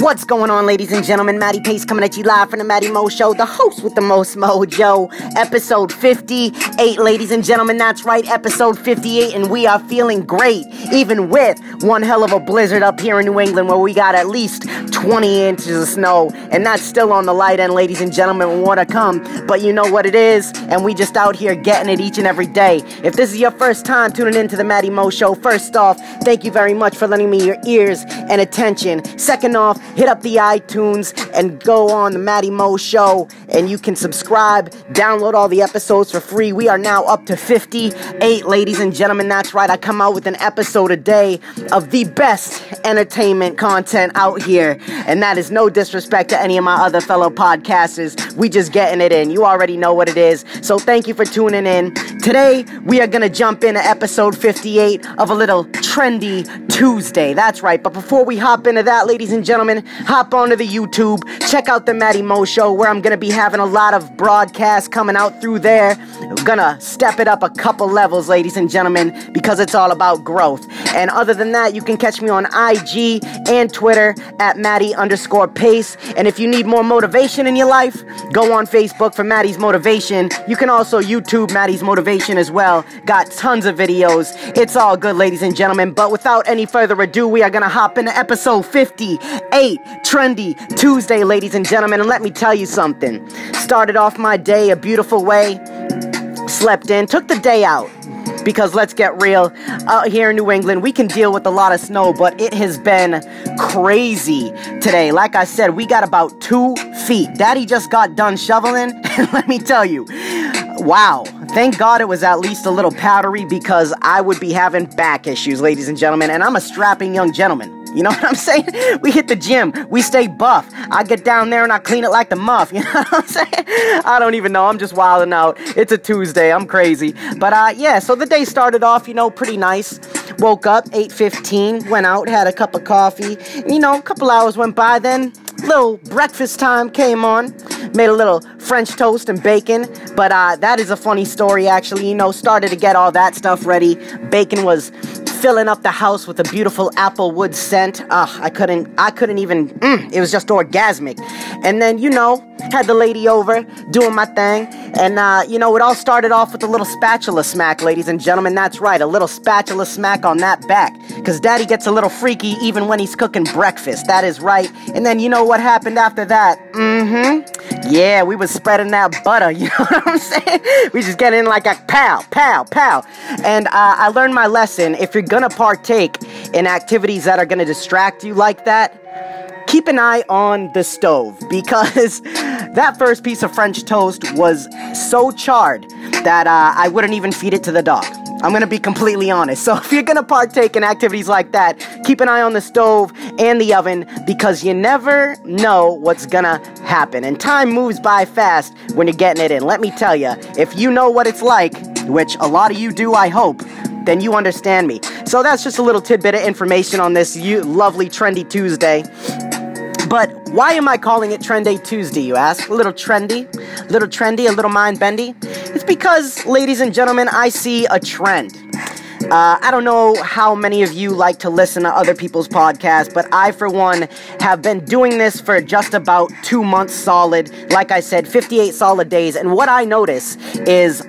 What's going on, ladies and gentlemen? Matty Pace coming at you live from the Matty Mo Show, the host with the most mojo. Episode 58, ladies and gentlemen. That's right, episode 58, and we are feeling great, even with one hell of a blizzard up here in New England where we got at least 20 inches of snow, and that's still on the light end, ladies and gentlemen. More to come, but you know what it is, and we just out here getting it each and every day. If this is your first time tuning into the Matty Mo Show, first off, thank you very much for lending me your ears and attention. Second off, hit up the iTunes and go on the Matty Mo Show, and you can subscribe, download all the episodes for free. We are now up to 58, ladies and gentlemen. That's right, I come out with an episode a day of the best entertainment content out here, and that is no disrespect to any of my other fellow podcasters. We just getting it in. You already know what it is. So thank you for tuning in. Today, we are gonna jump into episode 58 of a little trendy Tuesday. That's right. But before we hop into that, ladies and gentlemen, hop onto the YouTube, check out the Matty Mo Show, where I'm gonna be having a lot of broadcasts coming out through there. Gonna step it up a couple levels, ladies and gentlemen, because it's all about growth. And other than that, you can catch me on IG and Twitter at Matty underscore Pace. And if you need more motivation in your life, go on Facebook for Matty's Motivation. You can also YouTube Matty's Motivation as well. Got tons of videos. It's all good, ladies and gentlemen. But without any further ado, we are gonna hop into episode 58, Trendy Tuesday, ladies and gentlemen. And let me tell you something. Started off my day a beautiful way, slept in, took the day out. Because let's get real, out here in New England, we can deal with a lot of snow, but it has been crazy today. Like I said, we got about two feet. Daddy just got done shoveling, and let me tell you, wow. Thank God it was at least a little powdery because I would be having back issues, ladies and gentlemen, and I'm a strapping young gentleman. You know what I'm saying? We hit the gym, we stay buff. I get down there and I clean it like the muff. You know what I'm saying? I don't even know. I'm just wilding out. It's a Tuesday. I'm crazy. But uh, yeah, so the day started off, you know, pretty nice. Woke up 8:15, went out, had a cup of coffee. You know, a couple hours went by. Then little breakfast time came on. Made a little French toast and bacon. But uh, that is a funny story, actually. You know, started to get all that stuff ready. Bacon was filling up the house with a beautiful apple wood scent. Ugh, I couldn't, I couldn't even, mm, it was just orgasmic. And then, you know, had the lady over doing my thing. And, uh, you know, it all started off with a little spatula smack, ladies and gentlemen. That's right, a little spatula smack on that back. Because daddy gets a little freaky even when he's cooking breakfast. That is right. And then, you know what happened after that? Mm hmm. Yeah, we was spreading that butter, you know what I'm saying? We just get in like a pow, pow, pow. And uh, I learned my lesson. If you're gonna partake in activities that are gonna distract you like that, keep an eye on the stove because that first piece of French toast was so charred that uh, I wouldn't even feed it to the dog. I'm gonna be completely honest. So if you're gonna partake in activities like that, keep an eye on the stove and the oven because you never know what's gonna happen. And time moves by fast when you're getting it in. Let me tell you, if you know what it's like, which a lot of you do, I hope, then you understand me. So that's just a little tidbit of information on this lovely trendy Tuesday. But why am I calling it Trendy Tuesday, you ask? A little trendy, a little trendy, a little mind bendy? It's because, ladies and gentlemen, I see a trend. Uh, I don't know how many of you like to listen to other people's podcasts, but I, for one, have been doing this for just about two months solid. Like I said, 58 solid days. And what I notice is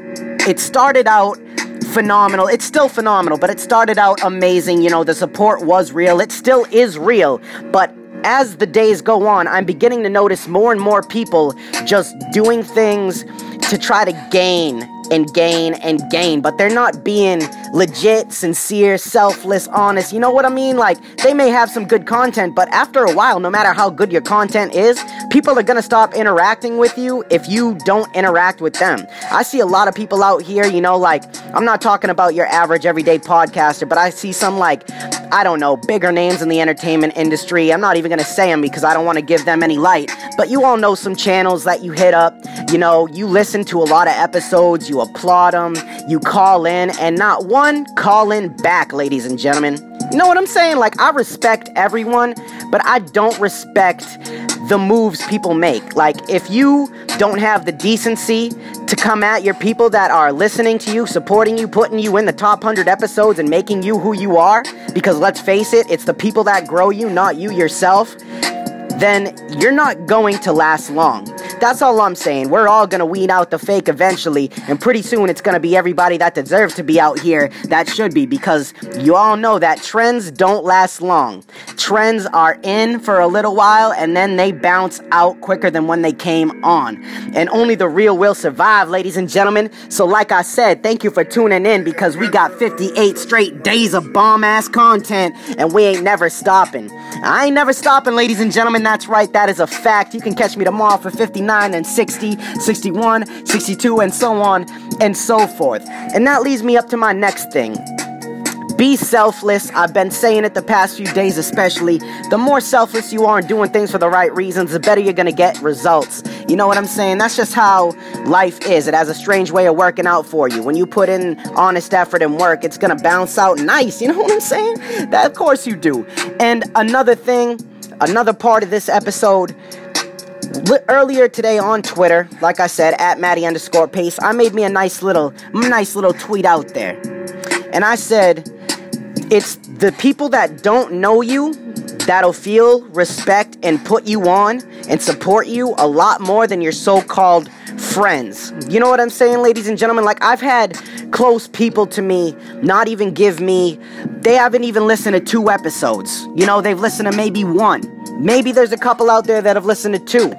it started out phenomenal. It's still phenomenal, but it started out amazing. You know, the support was real. It still is real. But as the days go on, I'm beginning to notice more and more people just doing things to try to gain and gain and gain, but they're not being legit, sincere, selfless, honest. You know what I mean? Like, they may have some good content, but after a while, no matter how good your content is, people are gonna stop interacting with you if you don't interact with them. I see a lot of people out here, you know, like, I'm not talking about your average everyday podcaster, but I see some, like, I don't know, bigger names in the entertainment industry. I'm not even gonna say them because I don't wanna give them any light, but you all know some channels that you hit up. You know, you listen to a lot of episodes, you applaud them, you call in, and not one call in back, ladies and gentlemen. You know what I'm saying? Like, I respect everyone, but I don't respect the moves people make. Like, if you don't have the decency to come at your people that are listening to you, supporting you, putting you in the top 100 episodes, and making you who you are, because let's face it, it's the people that grow you, not you yourself then you're not going to last long. That's all I'm saying. We're all gonna weed out the fake eventually, and pretty soon it's gonna be everybody that deserves to be out here that should be, because you all know that trends don't last long. Trends are in for a little while and then they bounce out quicker than when they came on. And only the real will survive, ladies and gentlemen. So, like I said, thank you for tuning in because we got 58 straight days of bomb ass content and we ain't never stopping. I ain't never stopping, ladies and gentlemen. That's right, that is a fact. You can catch me tomorrow for 59 and 60, 61, 62, and so on and so forth. And that leads me up to my next thing. Be selfless. I've been saying it the past few days, especially. The more selfless you are in doing things for the right reasons, the better you're gonna get results. You know what I'm saying? That's just how life is. It has a strange way of working out for you. When you put in honest effort and work, it's gonna bounce out nice. You know what I'm saying? That, of course, you do. And another thing, another part of this episode earlier today on Twitter, like I said, at Matty underscore Pace, I made me a nice little, nice little tweet out there, and I said, it's the people that don't know you that'll feel respect and put you on and support you a lot more than your so-called friends. You know what I'm saying, ladies and gentlemen? Like I've had close people to me not even give me they haven't even listened to two episodes. You know, they've listened to maybe one. Maybe there's a couple out there that have listened to two.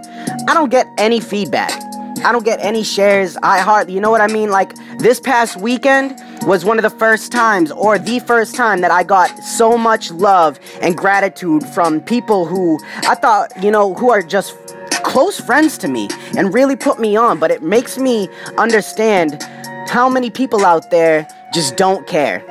I don't get any feedback. I don't get any shares. I heart, you know what I mean? Like this past weekend was one of the first times, or the first time, that I got so much love and gratitude from people who I thought, you know, who are just close friends to me and really put me on. But it makes me understand how many people out there just don't care.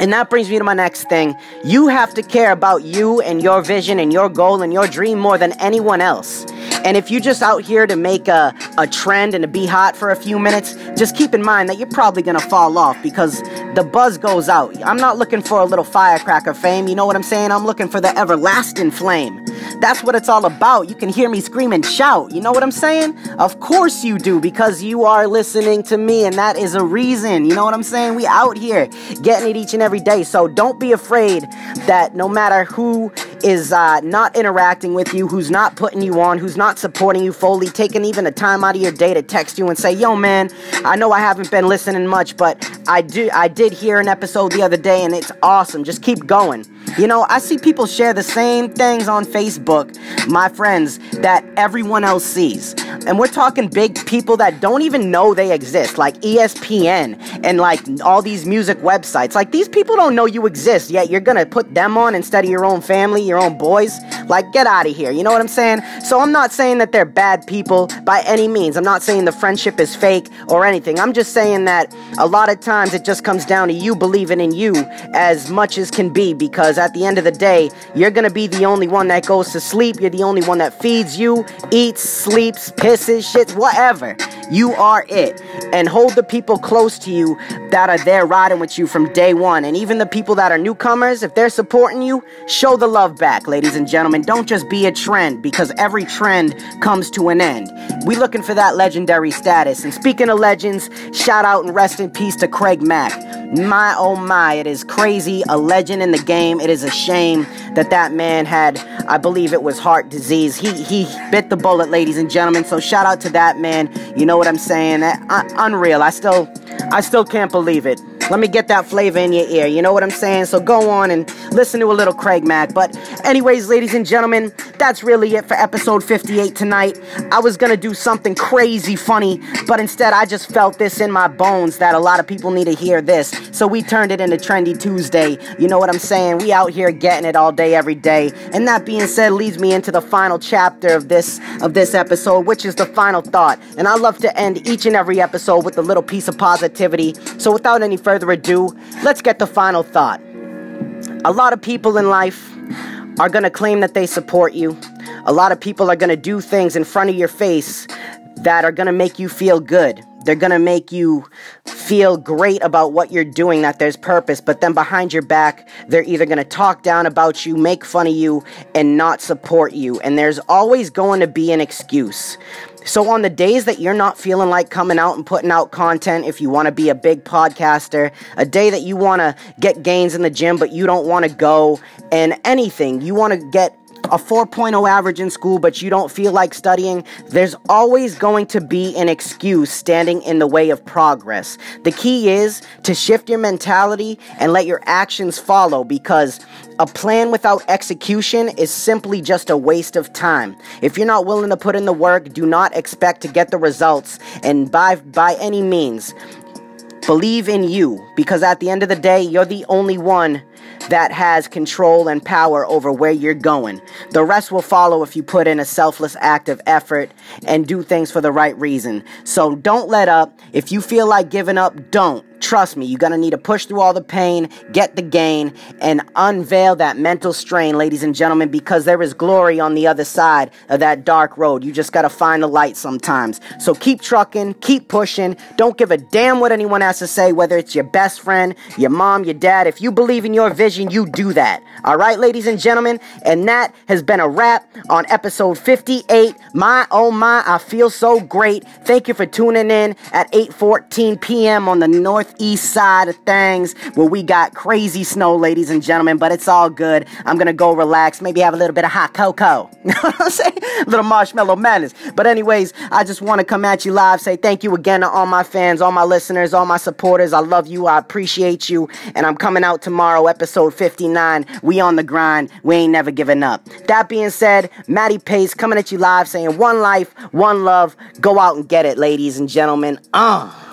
And that brings me to my next thing. You have to care about you and your vision and your goal and your dream more than anyone else. And if you're just out here to make a, a trend and to be hot for a few minutes, just keep in mind that you're probably gonna fall off because the buzz goes out. I'm not looking for a little firecracker fame, you know what I'm saying? I'm looking for the everlasting flame. That's what it's all about. You can hear me scream and shout, you know what I'm saying? Of course you do, because you are listening to me, and that is a reason, you know what I'm saying? We out here getting it each and every day. So don't be afraid that no matter who is uh, not interacting with you, who's not putting you on, who's not supporting you fully, taking even a time out of your day to text you and say, "Yo, man, I know I haven't been listening much, but I do. I did hear an episode the other day, and it's awesome. Just keep going." You know, I see people share the same things on Facebook, my friends, that everyone else sees. And we're talking big people that don't even know they exist, like ESPN and like all these music websites. Like these people don't know you exist, yet you're gonna put them on instead of your own family, your own boys. Like, get out of here. You know what I'm saying? So I'm not saying that they're bad people by any means. I'm not saying the friendship is fake or anything. I'm just saying that a lot of times it just comes down to you believing in you as much as can be because at the end of the day, you're gonna be the only one that goes to sleep. You're the only one that feeds you, eats, sleeps, pisses, shits, whatever. You are it. And hold the people close to you that are there riding with you from day one. And even the people that are newcomers, if they're supporting you, show the love back, ladies and gentlemen. Don't just be a trend because every trend comes to an end. We looking for that legendary status. And speaking of legends, shout out and rest in peace to Craig Mack. My oh my, it is crazy. A legend in the game. It is a shame that that man had, I believe it was heart disease. He he bit the bullet, ladies and gentlemen. So shout out to that man. You know what I'm saying? Uh, unreal. I still I still can't believe it. Let me get that flavor in your ear. You know what I'm saying? So go on and listen to a little Craig Mack. But, anyways, ladies and gentlemen, that's really it for episode 58 tonight. I was gonna do something crazy funny, but instead I just felt this in my bones that a lot of people need to hear this. So we turned it into Trendy Tuesday. You know what I'm saying? We out here getting it all day, every day. And that being said, leads me into the final chapter of this of this episode, which is the final thought. And I love to end each and every episode with a little piece of positivity. So without any further further ado, let's get the final thought. A lot of people in life are going to claim that they support you. A lot of people are going to do things in front of your face that are going to make you feel good. They're going to make you feel great about what you're doing, that there's purpose, but then behind your back, they're either going to talk down about you, make fun of you, and not support you. And there's always going to be an excuse. So, on the days that you're not feeling like coming out and putting out content, if you want to be a big podcaster, a day that you want to get gains in the gym, but you don't want to go, and anything, you want to get a 4.0 average in school, but you don't feel like studying, there's always going to be an excuse standing in the way of progress. The key is to shift your mentality and let your actions follow because a plan without execution is simply just a waste of time. If you're not willing to put in the work, do not expect to get the results and by by any means believe in you because at the end of the day, you're the only one that has control and power over where you're going. The rest will follow if you put in a selfless act of effort and do things for the right reason. So don't let up. If you feel like giving up, don't. Trust me, you're gonna need to push through all the pain, get the gain, and unveil that mental strain, ladies and gentlemen, because there is glory on the other side of that dark road. You just gotta find the light sometimes. So keep trucking, keep pushing. Don't give a damn what anyone has to say, whether it's your best friend, your mom, your dad. If you believe in your vision, you do that. All right, ladies and gentlemen, and that has been a wrap on episode 58. My oh my, I feel so great. Thank you for tuning in at 8:14 p.m. on the North east side of things where we got crazy snow, ladies and gentlemen, but it's all good. I'm gonna go relax, maybe have a little bit of hot cocoa. You know what I'm saying? Little marshmallow madness. But, anyways, I just wanna come at you live, say thank you again to all my fans, all my listeners, all my supporters. I love you, I appreciate you, and I'm coming out tomorrow, episode 59. We on the grind, we ain't never giving up. That being said, Matty Pace coming at you live saying one life, one love. Go out and get it, ladies and gentlemen. Uh.